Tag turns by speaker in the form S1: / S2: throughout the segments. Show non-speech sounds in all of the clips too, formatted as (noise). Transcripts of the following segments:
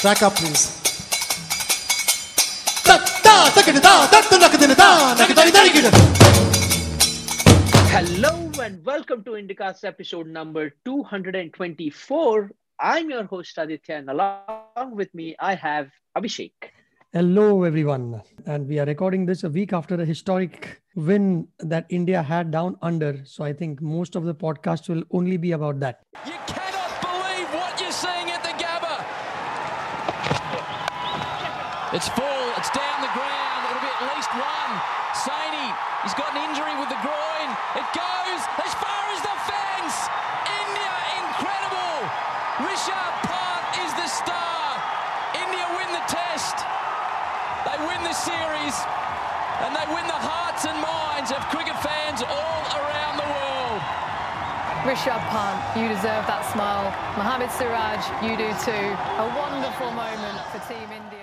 S1: Track up, please. Da, da, takidi, da, da, da, nakadini, da, nakadani, darigida.
S2: Hello and welcome to Indicast episode number 224. I'm your host Aditya, and along with me, I have Abhishek.
S3: Hello, everyone. And we are recording this a week after a historic win that India had down under. So I think most of the podcast will only be about that.
S4: You cannot believe what you're seeing at the Gabba. It's full. It's down the ground. It'll be at least one. Saini, he's got an injury with the groin. It goes as far as the fence. India, incredible. Rishabh Pant is the star. India win the test. They win the series. And they win the hearts and minds of cricket fans all around the world.
S5: Rishabh Pant, you deserve that smile. Mohammad Siraj, you do too. A wonderful moment for Team India.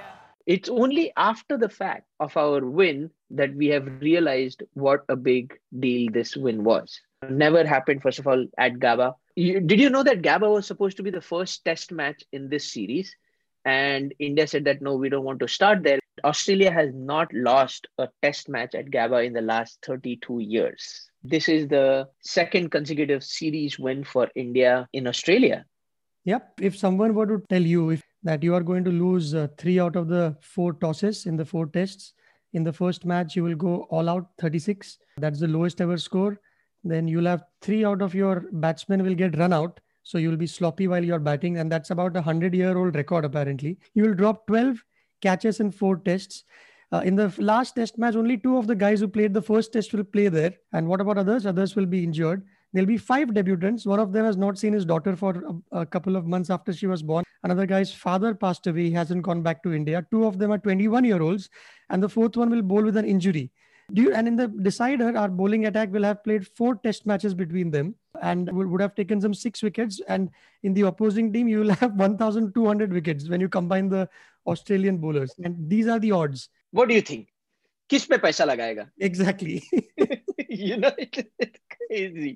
S2: It's only after the fact of our win that we have realized what a big deal this win was. Never happened, first of all, at Gabba. You, did you know that Gabba was supposed to be the first test match in this series? And India said that no, we don't want to start there. Australia has not lost a test match at Gabba in the last 32 years. This is the second consecutive series win for India in Australia.
S3: Yep. If someone were to tell you if, that you are going to lose uh, three out of the four tosses in the four tests, in the first match, you will go all out 36. That's the lowest ever score. Then you'll have three out of your batsmen will get run out. So you'll be sloppy while you're batting. And that's about a 100 year old record, apparently. You will drop 12 catches in four tests. Uh, in the last test match, only two of the guys who played the first test will play there. And what about others? Others will be injured. There'll be five debutants. One of them has not seen his daughter for a, a, couple of months after she was born. Another guy's father passed away. He hasn't gone back to India. Two of them are 21 year olds. And the fourth one will bowl with an injury. You, and in the decider, our bowling attack will have played four test matches between them and would have taken some six wickets. And in the opposing team, you will (laughs) have 1,200 wickets when you combine the Australian bowlers. And these are the odds.
S2: What do you think? किस पे पैसा लगाएगा
S3: Exactly. (laughs)
S2: you know it, it's crazy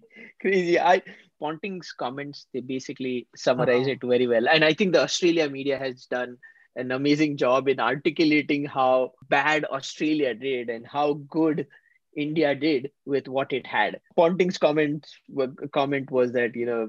S2: crazy i ponting's comments they basically summarize
S3: Uh-huh.
S2: it very well and i think the australia media has done an amazing job in articulating how bad australia did and how good india did with what it had ponting's comment comment was that you know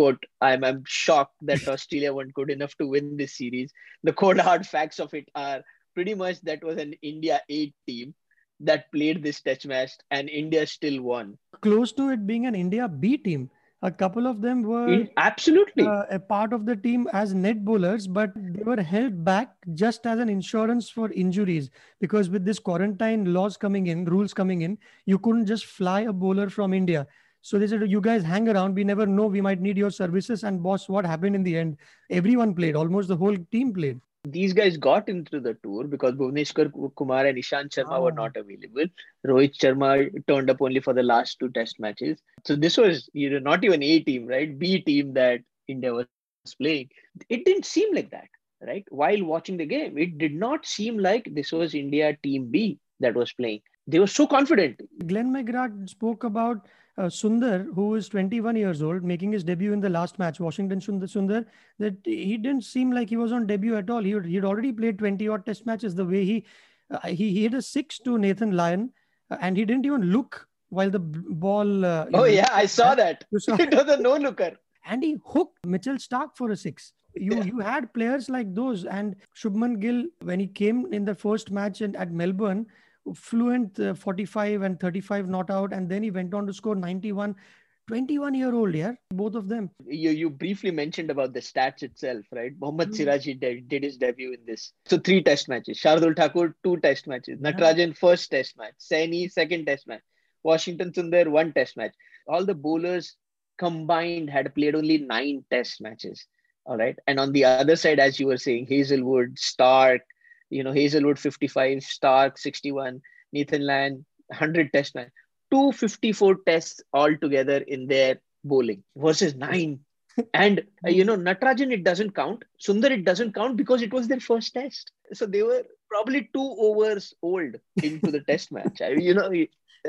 S2: quote i'm i'm shocked that australia weren't good enough to win this series the cold hard facts of it are pretty much that was an india 8 team that played this test match and India still won.
S3: Close to it being an India B team. A couple of them were
S2: In- absolutely.
S3: uh, a part of the team as net bowlers, but they were held back just as an insurance for injuries. Because with this quarantine laws coming in, rules coming in, you couldn't just fly a bowler from India. So they said, You guys hang around. We never know. We might need your services. And boss, what happened in the end? Everyone played. Almost the whole team played.
S2: These guys got into the tour because Bhuvneshwar Kumar and Ishant Sharma were
S3: Ah.
S2: not available. Rohit Sharma turned up only for the last two test matches. So this was you know not even A team, right? B team that India was playing. It didn't seem like that, right? While watching the game, it did not seem like this was India team B that was playing. They were so confident.
S3: Glenn McGrath spoke about uh, Sundar, who is 21 years old, making his debut in the last match, Washington Sundar, that he didn't seem like he was on debut at all. He had, he'd already played 20 odd test matches. The way he uh, he, he hit a six to Nathan Lyon, uh, and he didn't even look while the ball. Uh,
S2: Oh
S3: know,
S2: yeah, I saw that.
S3: You saw- (laughs)
S2: it was a no looker.
S3: and he hooked Mitchell Starc for a six. You
S2: Yeah.
S3: you had players like those, and Shubman Gill when he came in the first match in, at Melbourne, fluent uh, 45 and 35 not out, and then he went on to score 91. 21 year old, yeah, both of them.
S2: you you briefly mentioned about the stats itself, right? Mohammad
S3: Hmm.
S2: Siraj he did, his debut in this. So three test matches. Shardul Thakur two test matches.
S3: Yeah.
S2: First test match. Saini second test match. Washington Sundar one test match. All the bowlers combined had played only nine test matches. All right, and on the other side, as you were saying, Hazlewood, Starc, you know Hazlewood 55, Starc 61, Nathan Lyon 100 test match. 254 tests altogether in their bowling versus nine. (laughs) And uh, you know, Natarajan, it doesn't count. Sundar, it doesn't count because it was their first test. So they were probably two overs old into the test match. I- You know,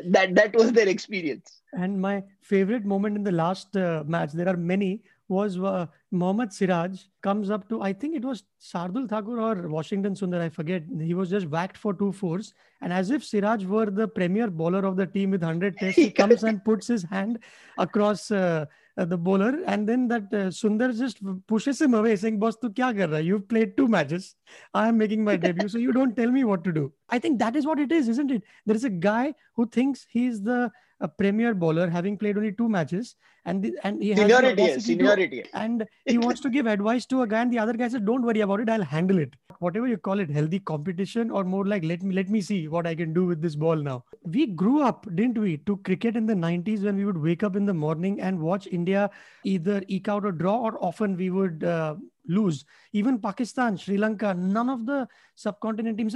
S2: that that was their experience.
S3: And my favorite moment in the last uh, match, there are many, was uh, Mohammad Siraj comes up to, I think it was Shardul Thakur or Washington Sundar, I forget. He was just whacked for two fours. And as if Siraj were the premier bowler of the team with 100 tests, he comes and puts his hand across uh, uh, the bowler. And then that uh, Sundar just pushes him away, saying, Boss, tu kya kar raha? You've played two matches. I am making my debut. So you don't tell me what to do. I think that is what it is, isn't it? There is a guy who thinks he's the a premier bowler having played only two matches and the, and he
S2: seniority,
S3: has
S2: seniority.
S3: To, and he wants to give advice to a guy and the other guy said don't worry about it i'll handle it whatever you call it healthy competition or more like let me let me see what i can do with this ball now we grew up didn't we to cricket in the 90s when we would wake up in the morning and watch india either eke out a draw or often we would uh, lose. Even Pakistan, Sri Lanka, none of the subcontinent teams.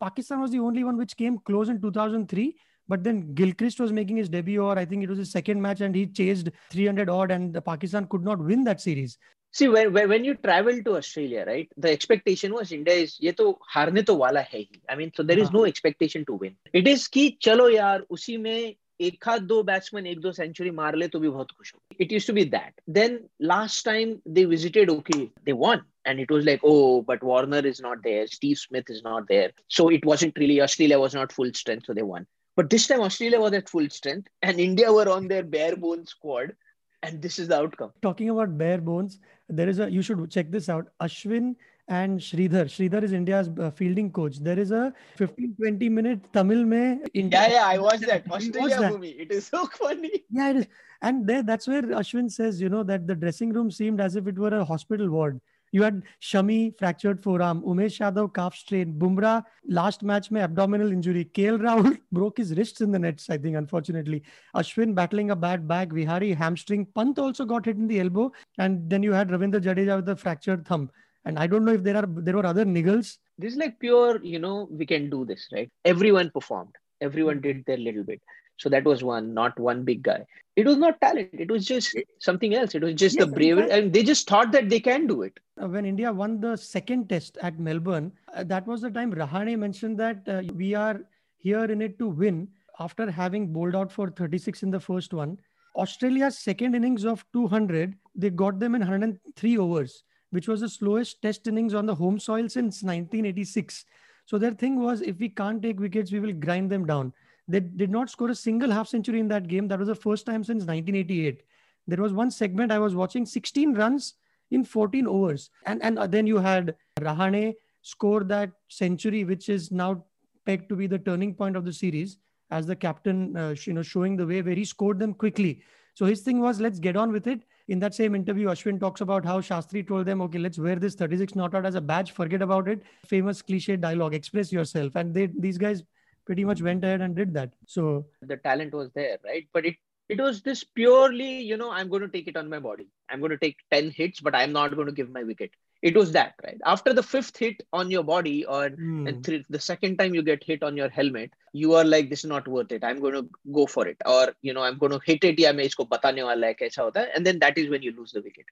S3: Pakistan was the only one which came close in 2003. But then Gilchrist was making his debut, or I think it was his second match, and he chased 300 odd, and Pakistan could not win that series.
S2: See, when, when you travel to Australia, right, the expectation was India is ये तो हारने तो वाला है ही. I mean, so there is no expectation to win. It is कि चलो यार उसी में एक हाथ दो बैट्समैन एक दो सेंचुरी मार ले तो भी बहुत खुश हो it use to be that then last time they visited okay they won and it was like oh but warner is not there steve smith is not there so it wasn't really australia was not full strength so they won but this time Australia was at full strength and India were on their bare bones squad. And this is the outcome.
S3: Talking about bare bones, there is a, you should check this out. Ashwin and Sridhar. Sridhar is India's uh, fielding coach. There is a 15 20 minute Tamil mein
S2: India. Yeah, yeah, I watched that. (laughs) Australia that. movie. It is so (laughs) funny.
S3: Yeah, it is. And there, that's where Ashwin says, you know, that the dressing room seemed as if it were a hospital ward. You had Shami fractured forearm, Umesh Yadav calf strain, Bumrah last match mein abdominal injury, KL Rahul (laughs) broke his wrists in the nets, I think, unfortunately. Ashwin battling a bad back, Vihari hamstring, Pant also got hit in the elbow, and then you had Ravindra Jadeja with a fractured thumb. And I don't know if there are there were other niggles.
S2: This is like pure, you know, we can do this, right? Everyone performed. Everyone did their little bit. So that was one, not one big guy. It was not talent. It was just something else. It was just yes, the bravery. And they just thought that they can do it.
S3: Uh, when India won the second test at Melbourne, uh, that was the time Rahane mentioned that uh, we are here in it to win after having bowled out for 36 in the first one. Australia's second innings of 200, they got them in 103 overs, which was the slowest test innings on the home soil since 1986. So their thing was if we can't take wickets, we will grind them down. They did not score a single half century in that game. That was the first time since 1988. There was one segment I was watching 16 runs in 14 overs. And, and then you had Rahane score that century, which is now pegged to be the turning point of the series as the captain, uh, you know, showing the way where he scored them quickly. So his thing was, let's get on with it. In that same interview, Ashwin talks about how Shastri told them, okay, let's wear this 36 not out as a badge, forget about it. Famous cliche dialogue, express yourself. And they these guys pretty much went ahead and did that. So
S2: the talent was there, right? But it it was this purely, you know, I'm going to take it on my body. I'm going to take 10 hits, but I'm not going to give my wicket. It was that, right? After the fifth hit on your body, or mm. th- the second time you get hit on your helmet, you are like, this is not worth it. I'm going to go for it. Or, you know, I'm going to hit it. Yeah, isko batane wala hai, hota. And then that is when you lose the wicket.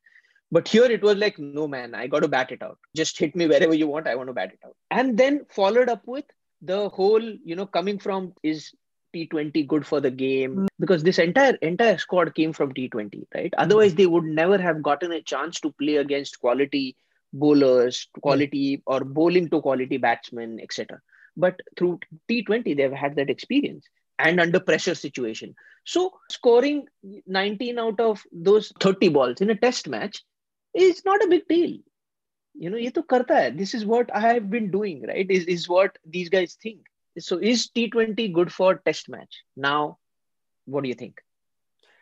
S2: But here it was like, no, man, I got to bat it out. Just hit me wherever you want. I want to bat it out. And then followed up with the whole, you know, coming from is T20 good for the game because this entire entire squad came from T20, right? Mm. Otherwise, they would never have gotten a chance to play against quality bowlers, quality mm. or bowling to quality batsmen, etc. But through T20, they've had that experience and under pressure situation. So scoring 19 out of those 30 balls in a test match is not a big deal you know, ye to karta hai. This is what I have been doing, right? Is is what these guys think. So is T20 good for test match? Now, what do you think?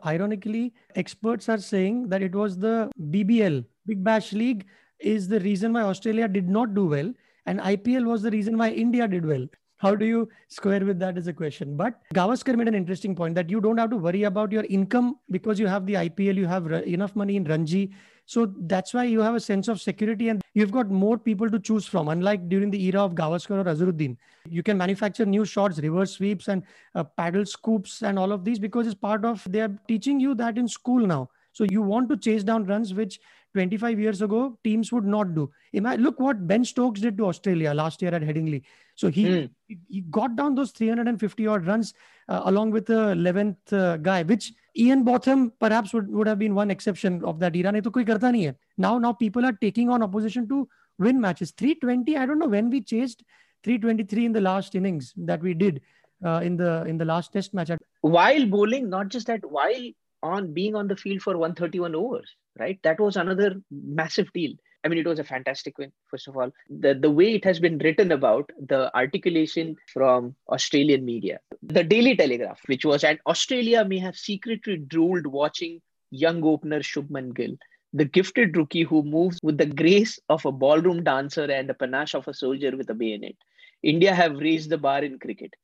S3: Ironically, experts are saying that it was the BBL, Big Bash League, is the reason why Australia did not do well, and IPL was the reason why India did well. How do you square with that is a question. But Gavaskar made an interesting point that you don't have to worry about your income because you have the IPL, you have enough money in Ranji so that's why you have a sense of security and you've got more people to choose from. Unlike during the era of Gavaskar or Azharuddin, you can manufacture new shots, reverse sweeps, and uh, paddle scoops and all of these because it's part of they are teaching you that in school now. So you want to chase down runs, which 25 years ago teams would not do. Look what Ben Stokes did to Australia last year at Headingley. So he mm. he got down those 350 odd runs uh, along with the 11th uh, guy, which Ian Botham perhaps would, would have been one exception of that era. नहीं तो कोई करता नहीं है. Now now people are taking on opposition to win matches. 320. I don't know when we chased 323 in the last innings that we did uh, in the in the last Test match.
S2: While bowling, not just that, while on being on the field for 131 overs, right? That was another massive deal. I mean, it was a fantastic win, first of all. The, the way it has been written about, the articulation from Australian media, the Daily Telegraph, which was, and Australia may have secretly drooled watching young opener Shubman Gill, the gifted rookie who moves with the grace of a ballroom dancer and the panache of a soldier with a bayonet. India have raised the bar in cricket.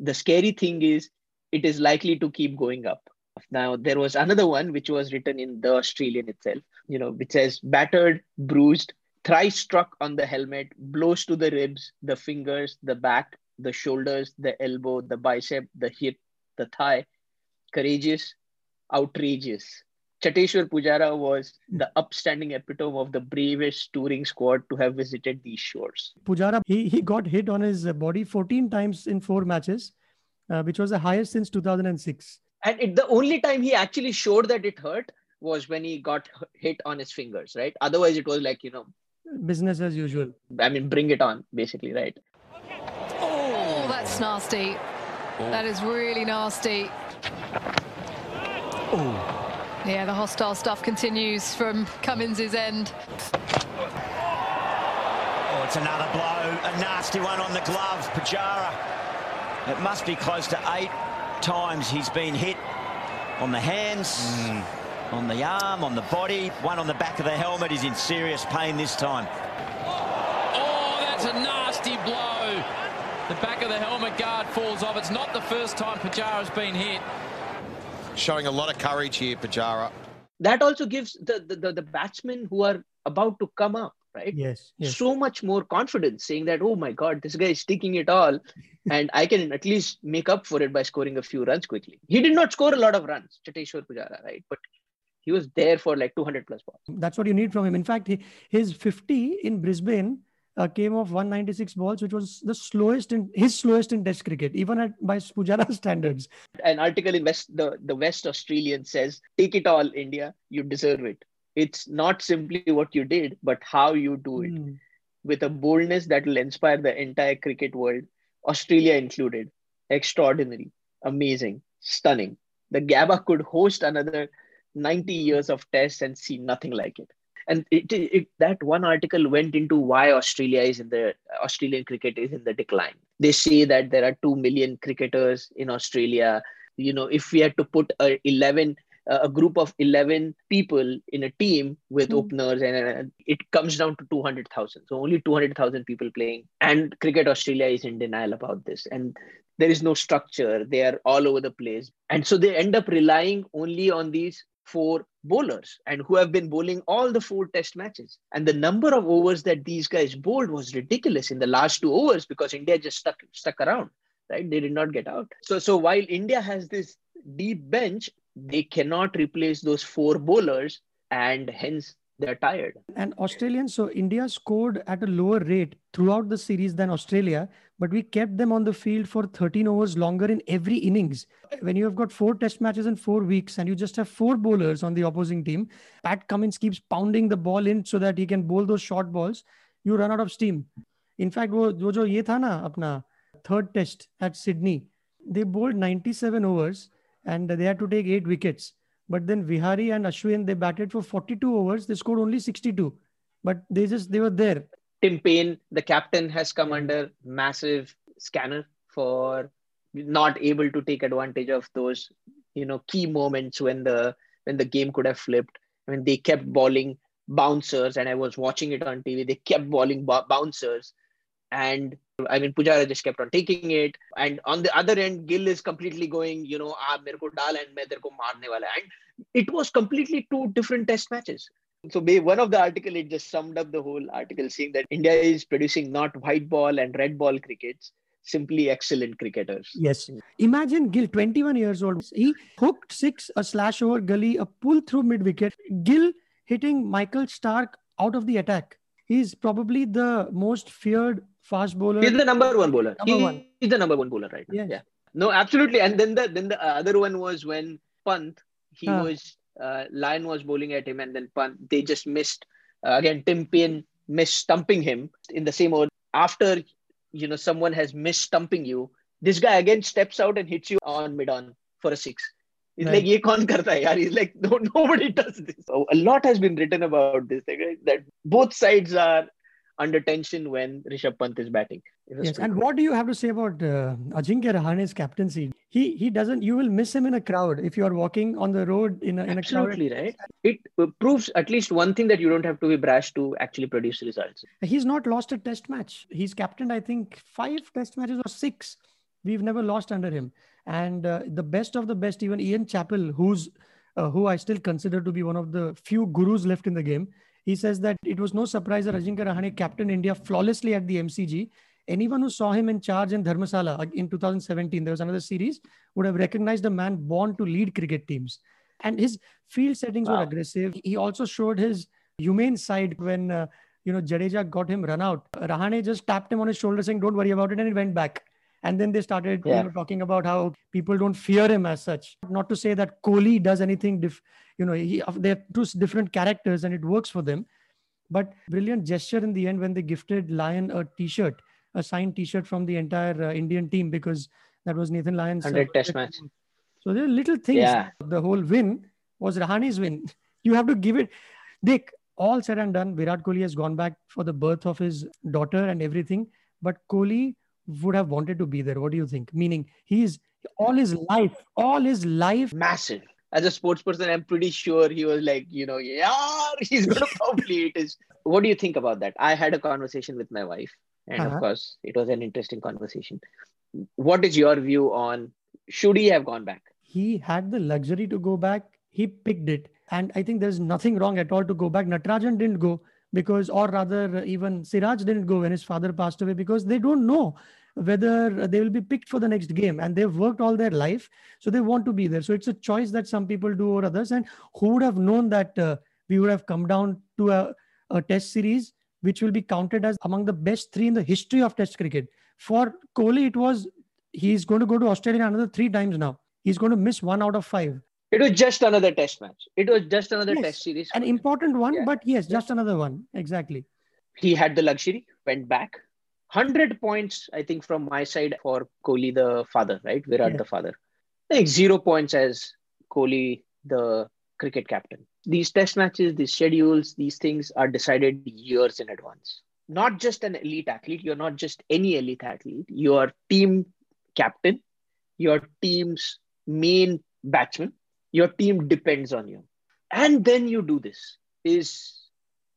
S2: The scary thing is, it is likely to keep going up. Now, there was another one which was written in the Australian itself, you know, which says battered, bruised, thrice struck on the helmet, blows to the ribs, the fingers, the back, the shoulders, the elbow, the bicep, the hip, the thigh, courageous, outrageous. Cheteshwar Pujara was the upstanding epitome of the bravest touring squad to have visited these shores.
S3: Pujara, he, he got hit on his body 14 times in four matches, uh, which was the highest since 2006
S2: and it, the only time he actually showed that it hurt was when he got hit on his fingers right? Otherwise it was like you know
S3: business as usual.
S2: I mean bring it on basically right?
S5: Oh that's nasty. Oh. That is really nasty. Oh. Yeah the hostile stuff continues from cummins's end.
S6: Oh it's another blow. A nasty one on the glove. Pujara. It must be close to eight times he's been hit on the hands, mm. on the arm, on the body. One on the back of the helmet. He's in serious pain this time.
S4: Oh, that's a nasty blow. The back of the helmet guard falls off. It's not the first time Pujara's been hit.
S1: Showing a lot of courage here, Pujara.
S2: That also gives the, the, the, the batsmen who are about to come up right?
S3: Yes, yes.
S2: So much more confidence saying that, oh my God, this guy is taking it all. (laughs) and I can at least make up for it by scoring a few runs quickly. He did not score a lot of runs, Cheteshwar Pujara, right? But he was there for like 200 plus balls.
S3: That's what you need from him. In fact, he, his 50 in Brisbane uh, came off 196 balls, which was the slowest in his slowest in Test cricket, even at by Pujara (laughs) standards.
S2: An article in West the, the West Australian says, "Take it all, India. You deserve it." It's not simply what you did, but how you do it mm. with a boldness that will inspire the entire cricket world, Australia included. Extraordinary, amazing, stunning. The Gabba could host another 90 years of tests and see nothing like it. And it, it, that one article went into why Australia is in the Australian cricket is in the decline. They say that there are 2 million cricketers in Australia. You know, if we had to put a 11 a group of 11 people in a team with mm. openers and, and, it comes down to 200,000 so only 200,000 people playing. And cricket australia is in denial about this. And there is no structure. They are all over the place. And so they end up relying only on these four bowlers and who have been bowling all the four test matches. And the number of overs that these guys bowled was ridiculous in the last two overs because india just stuck stuck around right? They did not get out. So so while india has this deep bench they cannot replace those four bowlers and hence they're tired.
S3: And Australians, so India scored at a lower rate throughout the series than Australia, but we kept them on the field for 13 overs longer in every innings. When you have got four test matches in four weeks and you just have four bowlers on the opposing team, Pat Cummins keeps pounding the ball in so that he can bowl those short balls, you run out of steam. In fact, वो वो जो ये था ना अपना third test at Sydney, they bowled 97 overs and they had to take eight wickets. But then Vihari and Ashwin, they batted for 42 overs. They scored only 62. But they just, they were there.
S2: Tim Paine, the captain, has come under massive scanner for not able to take advantage of those, you know, key moments when the when the game could have flipped. I mean, they kept bowling bouncers, and I was watching it on TV. They kept bowling b- bouncers, and I mean, Pujara just kept on taking it. And on the other end, Gill is completely going, you know, ah, mere ko dal and main ko marne wala. And it was completely two different test matches. So one of the article, it just summed up the whole article saying that India is producing not white ball and red ball crickets, simply excellent cricketers.
S3: Yes. Imagine Gill, 21 years old. He hooked six, a slash over gully, a pull through mid wicket. Gill hitting Michael Starc out of the attack. He's probably the most feared fast bowler.
S2: He's the number one bowler.
S3: Number
S2: he,
S3: one.
S2: He's the number one bowler right now. Yes. Yeah. No, absolutely. And then the then the other one was when Pant he
S3: huh.
S2: was uh, Lyon was bowling at him, and then Pant they just missed uh, again. Tim Paine missed stumping him in the same order. After you know someone has missed stumping you, this guy again steps out and hits you on mid on for a six. He's
S3: right.
S2: like, ye kaun karta hai, yaar? He's like, no, nobody does this. A lot has been written about this right? That both sides are under tension when Rishabh Pant is batting.
S3: Yes, and what do you have to say about uh, Ajinkya Rahane's captaincy? He he doesn't. You will miss him in a crowd if you are walking on the road in a in a crowd.
S2: Absolutely right. It proves at least one thing that you don't have to be brash to actually produce results.
S3: He's not lost a test match. He's captained, I think, five test matches or six. We've never lost under him. And uh, the best of the best, even Ian Chappell, who's uh, who I still consider to be one of the few gurus left in the game, he says that it was no surprise that Ajinkya Rahane captained India flawlessly at the MCG. Anyone who saw him in charge in Dharamsala in 2017, there was another series, would have recognized a man born to lead cricket teams. And his field settings were aggressive. He also showed his humane side when uh, you know, Jadeja got him run out. Rahane just tapped him on his shoulder saying, don't worry about it. And he went back. And then they started you know, talking about how people don't fear him as such. Not to say that Kohli does anything, diff- you know, he, they're two different characters and it works for them. But brilliant gesture in the end when they gifted Lyon a t-shirt, a signed t-shirt from the entire uh, Indian team because that was Nathan Lyon's. uh,
S2: 100 test
S3: birthday.
S2: match.
S3: So there are little things.
S2: Yeah.
S3: The whole win was Rahane's win. (laughs) You have to give it. Dick, all said and done, Virat Kohli has gone back for the birth of his daughter and everything. But Kohli would have wanted to be there. What do you think? Meaning, he's all his life, all his life.
S2: Massive. As a sports person, I'm pretty sure he was like, you know, yeah, (laughs) he's going to complete his. What do you think about that? I had a conversation with my wife, and
S3: Uh-huh.
S2: of course, it was an interesting conversation. What is your view on should he have gone back?
S3: He had the luxury to go back. He picked it. And I think there's nothing wrong at all to go back. Natarajan didn't go because, or rather, even Siraj didn't go when his father passed away because they don't know whether they will be picked for the next game. And they've worked all their life so they want to be there. So it's a choice that some people do over others. And who would have known that uh, we would have come down to a, a test series which will be counted as among the best three in the history of test cricket? For kohli it was he's going to go to australia another three times now. He's going to miss one out of five
S2: It was just another test match. It was just another
S3: Yes,
S2: test series.
S3: an important one
S2: Yeah.
S3: but yes just another one exactly
S2: he had the luxury, went back. 100 points, I think, from my side for Kohli, the father, right? Virat,
S3: Yeah.
S2: the father. Think zero points as Kohli, the cricket captain. These test matches, these schedules, these things are decided years in advance. Not just an elite athlete, you're not just any elite athlete, you are team captain, your team's main batsman, your team depends on you. And then you do this is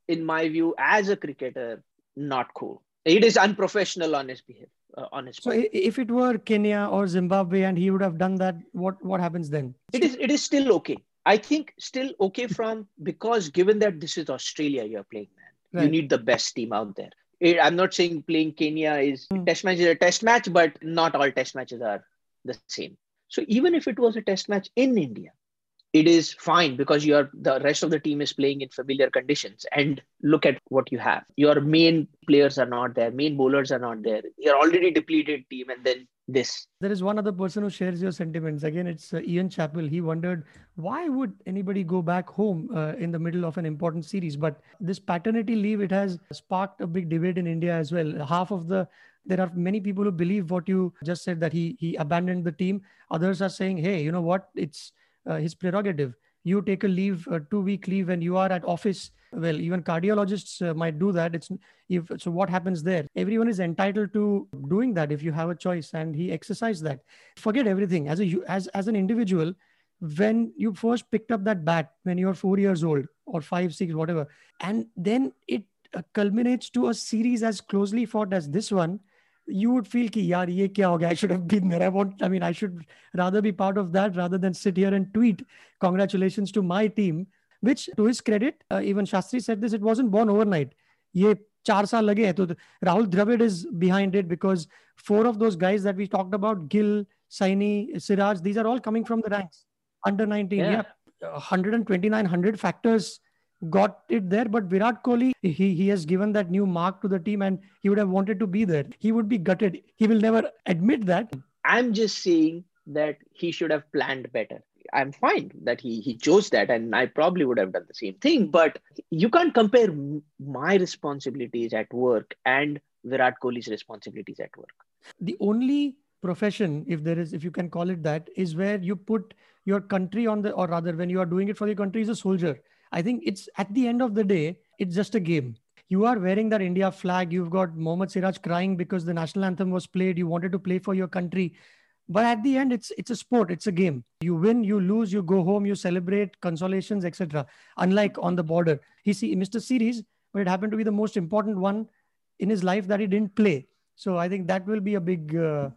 S2: in my view, as a cricketer, not cool. It is unprofessional on his behavior. Uh, on his
S3: so if it were kenya or zimbabwe and he would have done that what what happens then
S2: it is it is still okay. I think still okay from because given that this is Australia you're playing, man, you need the best team out there. It- I'm not saying playing Kenya is
S3: Hmm.
S2: test match is a test match, but not all test matches are the same. So even if it was a test match in India, it is fine because you're the rest of the team is playing in familiar conditions. And look at what you have. Your main players are not there, main bowlers are not there. You're already depleted team, and then this.
S3: there is one other person who shares your sentiments again it's uh, ian chappell he wondered why would anybody go back home uh, in the middle of an important series but this paternity leave it has sparked a big debate in india as well half of the there are many people who believe what you just said that he he abandoned the team others are saying hey you know what it's his prerogative. You take a leave a two week leave and you are at office. Well even cardiologists uh, might do that. It's if so what happens there? Everyone is entitled to doing that if you have a choice and he exercised that. Forget everything. As a as as an individual when you first picked up that bat when you're 4 years old or 5 6 whatever and then it uh, culminates to a series as closely fought as this one you would feel ki yaar ye kya ho gaya i should have been there i want i mean i should rather be part of that rather than sit here and tweet congratulations to my team which to his credit uh, even shastri said this it wasn't born overnight ये चार साल लगे हैं तो Rahul Dravid is behind it because four of those guys that we talked about Gill, Saini, Siraj these are all coming from the ranks under 19
S2: Yeah.
S3: yeah, 129 100 factors got it there but Virat Kohli he he has given that new mark to the team and he would have wanted to be there he would be gutted he will never admit that
S2: I'm just saying that he should have planned better. I'm fine that he he chose that, and I probably would have done the same thing. But you can't compare my responsibilities at work and Virat Kohli's responsibilities at work.
S3: The only profession, if there is, if you can call it that, is where you put your country on the, or rather, when you are doing it for the country, is a soldier. I think it's at the end of the day, it's just a game. You are wearing that India flag. You've got Mohammad Siraj crying because the national anthem was played. You wanted to play for your country. But at the end it's it's a sport. It's a game. You win you lose you go home you celebrate consolations etc unlike on the border. He see mr series but it happened to be the most important one in his life that he didn't play. So i think that will be a big uh,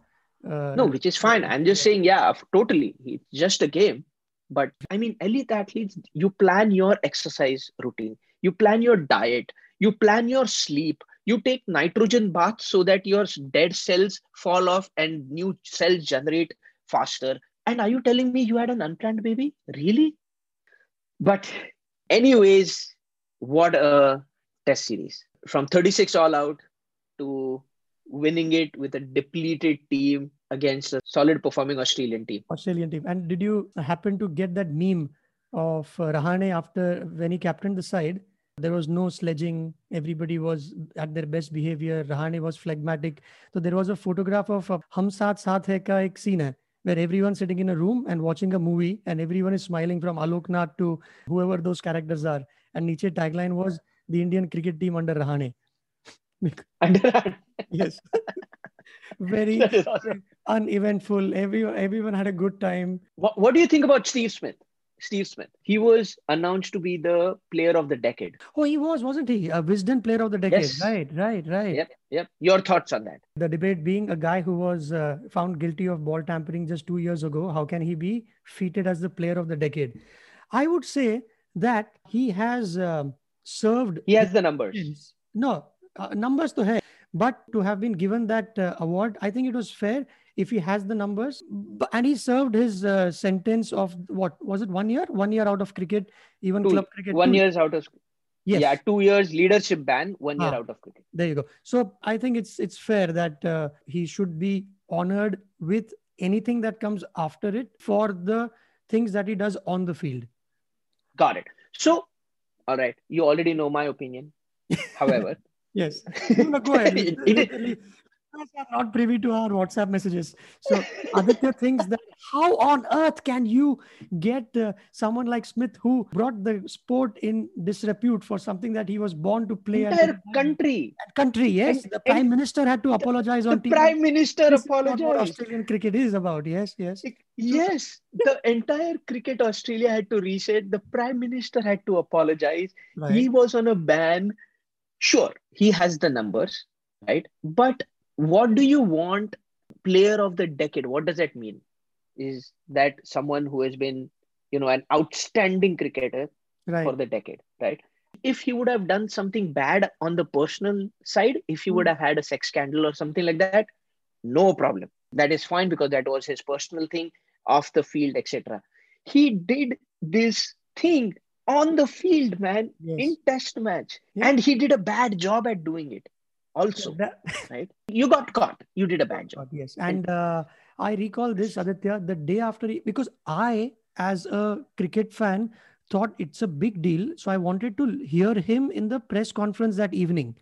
S2: uh, no which is fine. I'm just saying yeah totally. It's just a game but i mean elite athletes you plan your exercise routine. You plan your diet. You plan your sleep. You take nitrogen bath so that your dead cells fall off and new cells generate faster. And are you telling me you had an unplanned baby? Really? But anyways what a test series. From 36 all out to winning it with a depleted team against a solid performing Australian team.
S3: Australian team. And did you happen to get that meme of uh, Rahane after when he captained the side? There was no sledging. Everybody was at their best behavior. Rahane was phlegmatic. So there was a photograph of Hum Saath Saath Hai ka ek scene hai, where everyone's sitting in a room and watching a movie and everyone is smiling from Alok Nath to whoever those characters are. And Nietzsche tagline was the Indian cricket team under Rahane. (laughs)
S2: under
S3: yes. (laughs) Very (laughs) awesome. Uneventful. Everyone, everyone had a good time.
S2: What, what do you think about Steve Smith? Steve Smith. He was announced to be the player of the decade.
S3: Oh, he was, wasn't he? A Wisden player of the decade. Yes. Right, right, right.
S2: Yep, yep. Your thoughts on that?
S3: The debate being a guy who was uh, found guilty of ball tampering just two years ago. How can he be feated as the player of the decade? I would say that he has uh, served.
S2: He has the numbers.
S3: No, uh, numbers to hai. But to have been given that uh, award, I think it was fair if he has the numbers. And he served his uh, sentence of what was it? One year, one year out of cricket, even
S2: two,
S3: club cricket.
S2: One years out of. Yes. Yeah, two years leadership ban, one year ah, out of cricket.
S3: There you go. So I think it's it's fair that uh, he should be honored with anything that comes after it for the things that he does on the field.
S2: Got it. So, all right, you already know my opinion. (laughs) However,
S3: yes, go ahead (laughs) are not privy to our WhatsApp messages. So Aditya thinks that how on earth can you get uh, someone like Smith who brought the sport in disrepute for something that he was born to play?
S2: Entire country.
S3: Country, yes. And, the prime minister had to apologize
S2: the
S3: on
S2: TV. Prime minister this apologized. what
S3: Australian cricket is about. Yes, yes.
S2: Yes, the entire cricket Australia had to reset. The prime minister had to apologize. Right. He was on a ban. Sure, he has the numbers, right? But what do you want player of the decade what does that mean is that someone who has been you know an outstanding cricketer right. for the decade right if he would have done something bad on the personal side if he would hmm. have had a sex scandal or something like that no problem that is fine because that was his personal thing off the field etc he did this thing on the field man yes. in test match yeah. and he did a bad job at doing it also that, (laughs) right? You got caught. You did a bad job
S3: yes. And uh, i recall this aditya the day after because i as a cricket fan thought it's a big deal. So i wanted to hear him in the press conference that evening.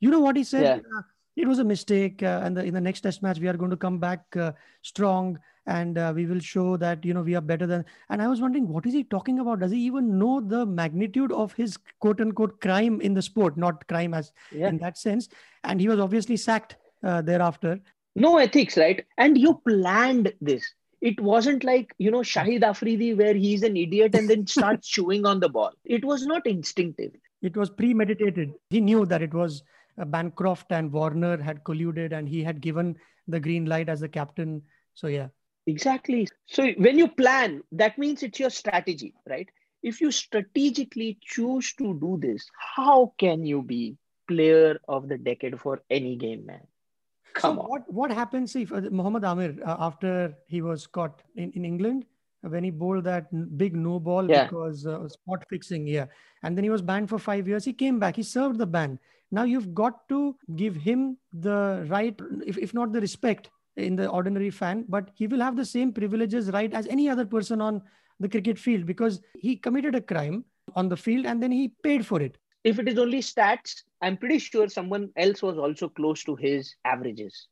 S3: You know what he said? Yeah. uh, it was a mistake uh, and the, in the next test match we are going to come back uh, strong and uh, we will show that you know we are better than and i was wondering what is he talking about? Does he even know the magnitude of his quote unquote crime in the sport? Not crime as yeah. in that sense. And he was obviously sacked uh, thereafter.
S2: No ethics right? And you planned this. It wasn't like you know shahid afridi where he's an idiot and then starts (laughs) chewing on the ball. It was not instinctive.
S3: It was premeditated. He knew that it was uh, bancroft and warner had colluded and he had given the green light as the captain. So yeah
S2: Exactly. So when you plan, that means it's your strategy, right? If you strategically choose to do this, how can you be player of the decade for any game, man? Come so on.
S3: What, what happens if uh, Mohammad Amir, uh, after he was caught in, in England, when he bowled that big no ball yeah. because uh, spot fixing, yeah. And then he was banned for five years. He came back, he served the ban. Now you've got to give him the right, if, if not the respect, in the ordinary fan, but he will have the same privileges, right, as any other person on the cricket field because he committed a crime on the field and then he paid for it.
S2: If it is only stats, I'm pretty sure someone else was also close to his averages,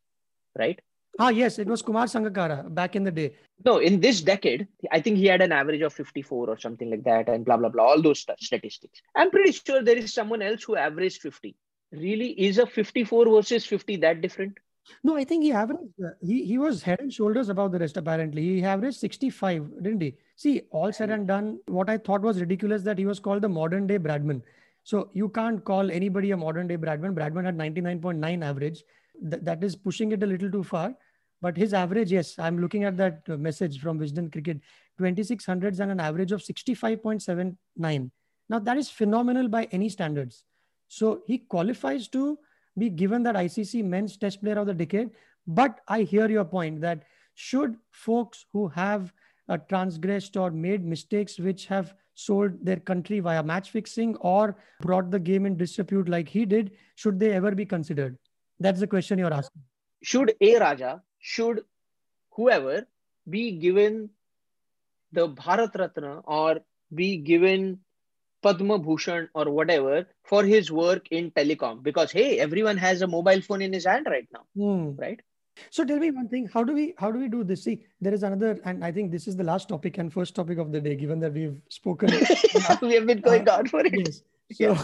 S2: right?
S3: Ah, yes, it was Kumar Sangakkara back in the day.
S2: No, in this decade, I think he had an average of 54 or something like that, and blah, blah, blah, all those statistics. I'm pretty sure there is someone else who averaged 50. Really? Is a 54 versus 50 that different?
S3: No, I think he averaged, he, he was head and shoulders above the rest, apparently. He averaged 65, didn't he? See, all said and done, what I thought was ridiculous that he was called the modern day Bradman. So you can't call anybody a modern day Bradman. Bradman had 99.9 average. Th- that is pushing it a little too far. But his average, yes, I'm looking at that uh, message from Wisden Cricket 2600s and an average of 65.79. Now, that is phenomenal by any standards. So he qualifies to be given that ICC Men's Test Player of the Decade. But I hear your point that should folks who have uh, transgressed or made mistakes which have sold their country via match fixing or brought the game in disrepute like he did, should they ever be considered? That's the question you're asking.
S2: Should A Raja, should whoever be given the Bharat Ratna or be given Padma Bhushan or whatever for his work in telecom? Because hey, everyone has a mobile phone in his hand right now,
S3: Hmm.
S2: right?
S3: So tell me one thing: how do we how do we do this? See, there is another, and I think this is the last topic and first topic of the day. Given that we've spoken, (laughs)
S2: we have been going
S3: Uh,
S2: on for it.
S3: yes. So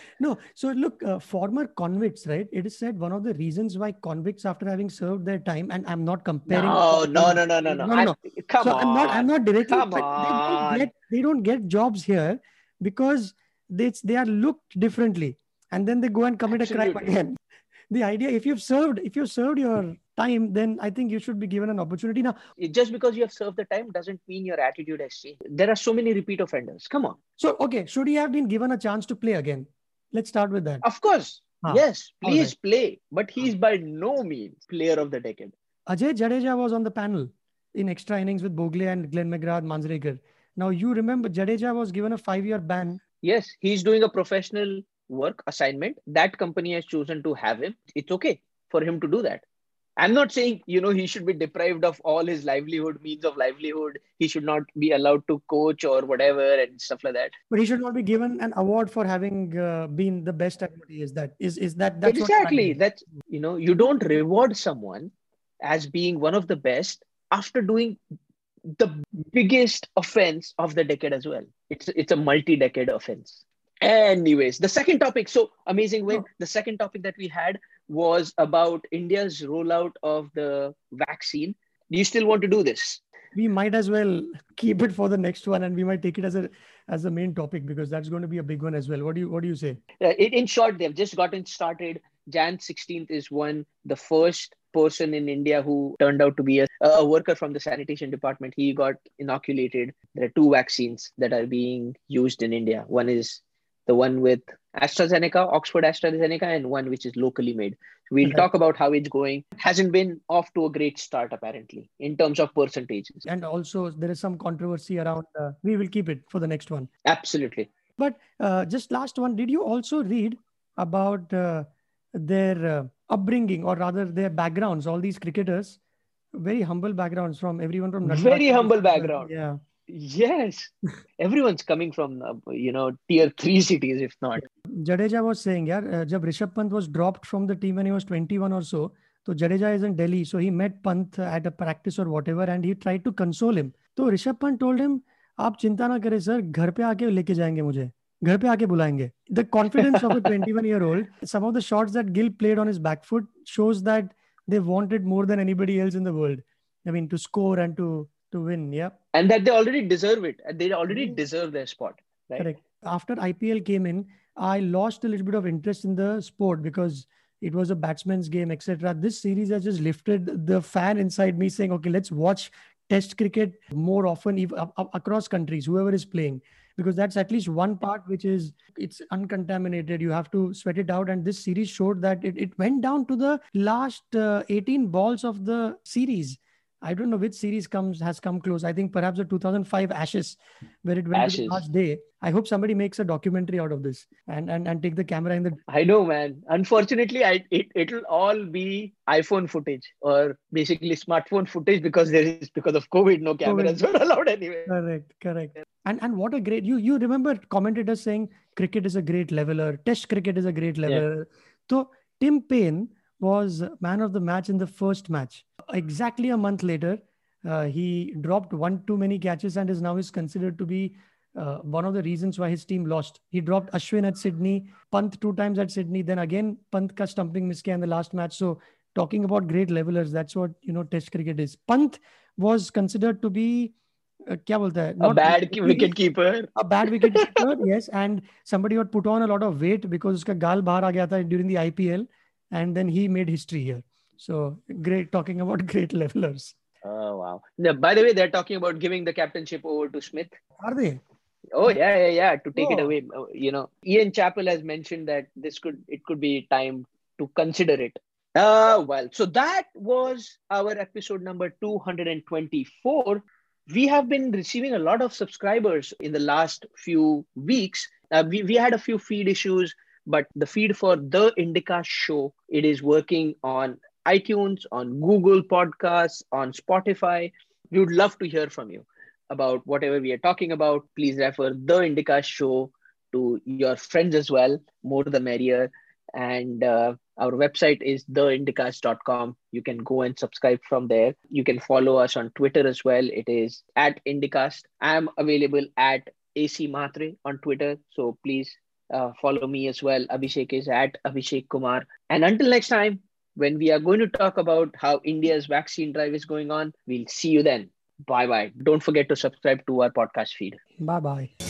S3: (laughs) no, so look, uh, former convicts, right? It is said one of the reasons why convicts, after having served their time, and I'm not comparing.
S2: No, no, no, no, no, no.
S3: No, no,
S2: I'm- Come
S3: so
S2: on.
S3: I'm not. I'm not directly.
S2: Come
S3: but They don't get. They don't get jobs here because they they are looked differently, and then they go and commit a crime again. (laughs) The idea, if you've served, if you've served your time, then I think you should be given an opportunity. Now,
S2: just because you have served the time doesn't mean your attitude has changed. There are so many repeat offenders. Come on.
S3: so okay, should he have been given a chance to play again? Let's start with that.
S2: Of course.
S3: Ah,
S2: yes, please play. But he's by no means player of the decade.
S3: Ajay Jadeja was on the panel in extra innings with Bhogle and Glenn McGrath, Manjrekar. Now you remember Jadeja was given a five-year ban.
S2: Yes, he's doing a professional work assignment. That company has chosen to have him. It's okay for him to do that. I'm not saying, you know, he should be deprived of all his livelihood, means of livelihood. He should not be allowed to coach or whatever and stuff like that.
S3: But he should not be given an award for having uh, been the best at what he is. That is is that that's
S2: exactly. That's, you know, you don't reward someone as being one of the best after doing the biggest offense of the decade as well. It's it's a multi-decade offense. Anyways, the second topic. So amazing win. The second topic that we had was about India's rollout of the vaccine. Do you still want to do this?
S3: we might as well keep it for the next one, and we might take it as a as the main topic because that's going to be a big one as well. What do you what do you say?
S2: Uh, in, in short, they've just gotten started. Jan 16th is one, the first person in India who turned out to be a, a worker from the sanitation department. He got inoculated. There are two vaccines that are being used in India. One is the one with AstraZeneca, Oxford AstraZeneca, and one which is locally made. We'll
S3: Okay.
S2: talk about how it's going. Hasn't been off to a great start, apparently, in terms of percentages.
S3: And also there is some controversy around. Uh, we will keep it for the next one.
S2: Absolutely.
S3: But uh, just last one, did you also read about uh, their uh, upbringing or rather their backgrounds? All these cricketers, very humble backgrounds from everyone from Natbara
S2: Very humble background.
S3: Yeah,
S2: Yes. Everyone's coming from, uh, you know, tier three cities, if not.
S3: Jadeja was saying, yeah, uh, जब Rishabh Pant was dropped from the team when he was 21 or so, so Jadeja is in Delhi, so he met Pant at a practice or whatever, and he tried to console him. तो Rishabh Pant told him, आप चिंता ना करें sir घर पे आके लेके जाएँगे मुझे घर पे आके बुलाएंगे the confidence of a 21 year old some of the shots that Gill played on his back foot shows that they wanted more than anybody else in the world I mean to score and to to win yeah
S2: and that they already deserve it. And They already
S3: Mhm.
S2: deserve their spot. Right.
S3: Correct. After IPL came in, I lost a little bit of interest in the sport because it was a batsman's game, etc. This series has just lifted the fan inside me, saying, "Okay, let's watch Test cricket more often, ev- up- up- across countries, whoever is playing." Because that's at least one part which is it's uncontaminated. You have to sweat it out, and this series showed that it, it went down to the last uh, 18 balls of the series I don't know which series comes has come close. I think perhaps the 2005 Ashes, where it went to the last day. I hope somebody makes a documentary out of this and and, and take the camera in the.
S2: I know, man. Unfortunately, I it it'll all be iPhone footage or basically smartphone footage because there is because of COVID, no cameras were allowed anyway.
S3: Correct, correct. And and what a great you you remember commentators saying cricket is a great leveler, Test cricket is a great leveler. So Tim Paine was man of the match in the first match. Exactly a month later, uh, he dropped one too many catches and is now is considered to be uh, one of the reasons why his team lost. He dropped Ashwin at Sydney, Pant two times at Sydney, then again Pant ka stumping miss in the last match. So talking about great levelers, that's what you know Test cricket is. Pant was considered to be uh, क्या बोलता
S2: A bad (laughs) wicket keeper
S3: a bad wicket keeper yes and somebody had put on a lot of weight because उसका गाल बाहर आ गया था during the IPL and then he made history here so great talking about (laughs) great levelers
S2: oh wow now, by the way they're talking about giving the captainship over to Smith
S3: are they
S2: Oh yeah, yeah, yeah. To take
S3: oh.
S2: it away, uh, you know, Ian Chappell has mentioned that this could it could be time to consider it. Uh well, so that was our episode number two hundred and twenty-four. We have been receiving a lot of subscribers in the last few weeks. Uh, we, we had a few feed issues, but the feed for the Indica show, it is working on iTunes, on Google Podcasts, on Spotify. We would love to hear from you about whatever we are talking about. Please refer the Indica show to your friends as well. More the merrier. And uh, our website is theindicast.com. You can go and subscribe from there. You can follow us on Twitter as well. It is at Indicast. I am available at AC Matre on Twitter. So please uh, follow me as well. Abhishek is at Abhishek Kumar. And until next time, when we are going to talk about how India's vaccine drive is going on, we'll see you then. Bye bye. Don't forget to subscribe to our podcast feed.
S3: Bye bye.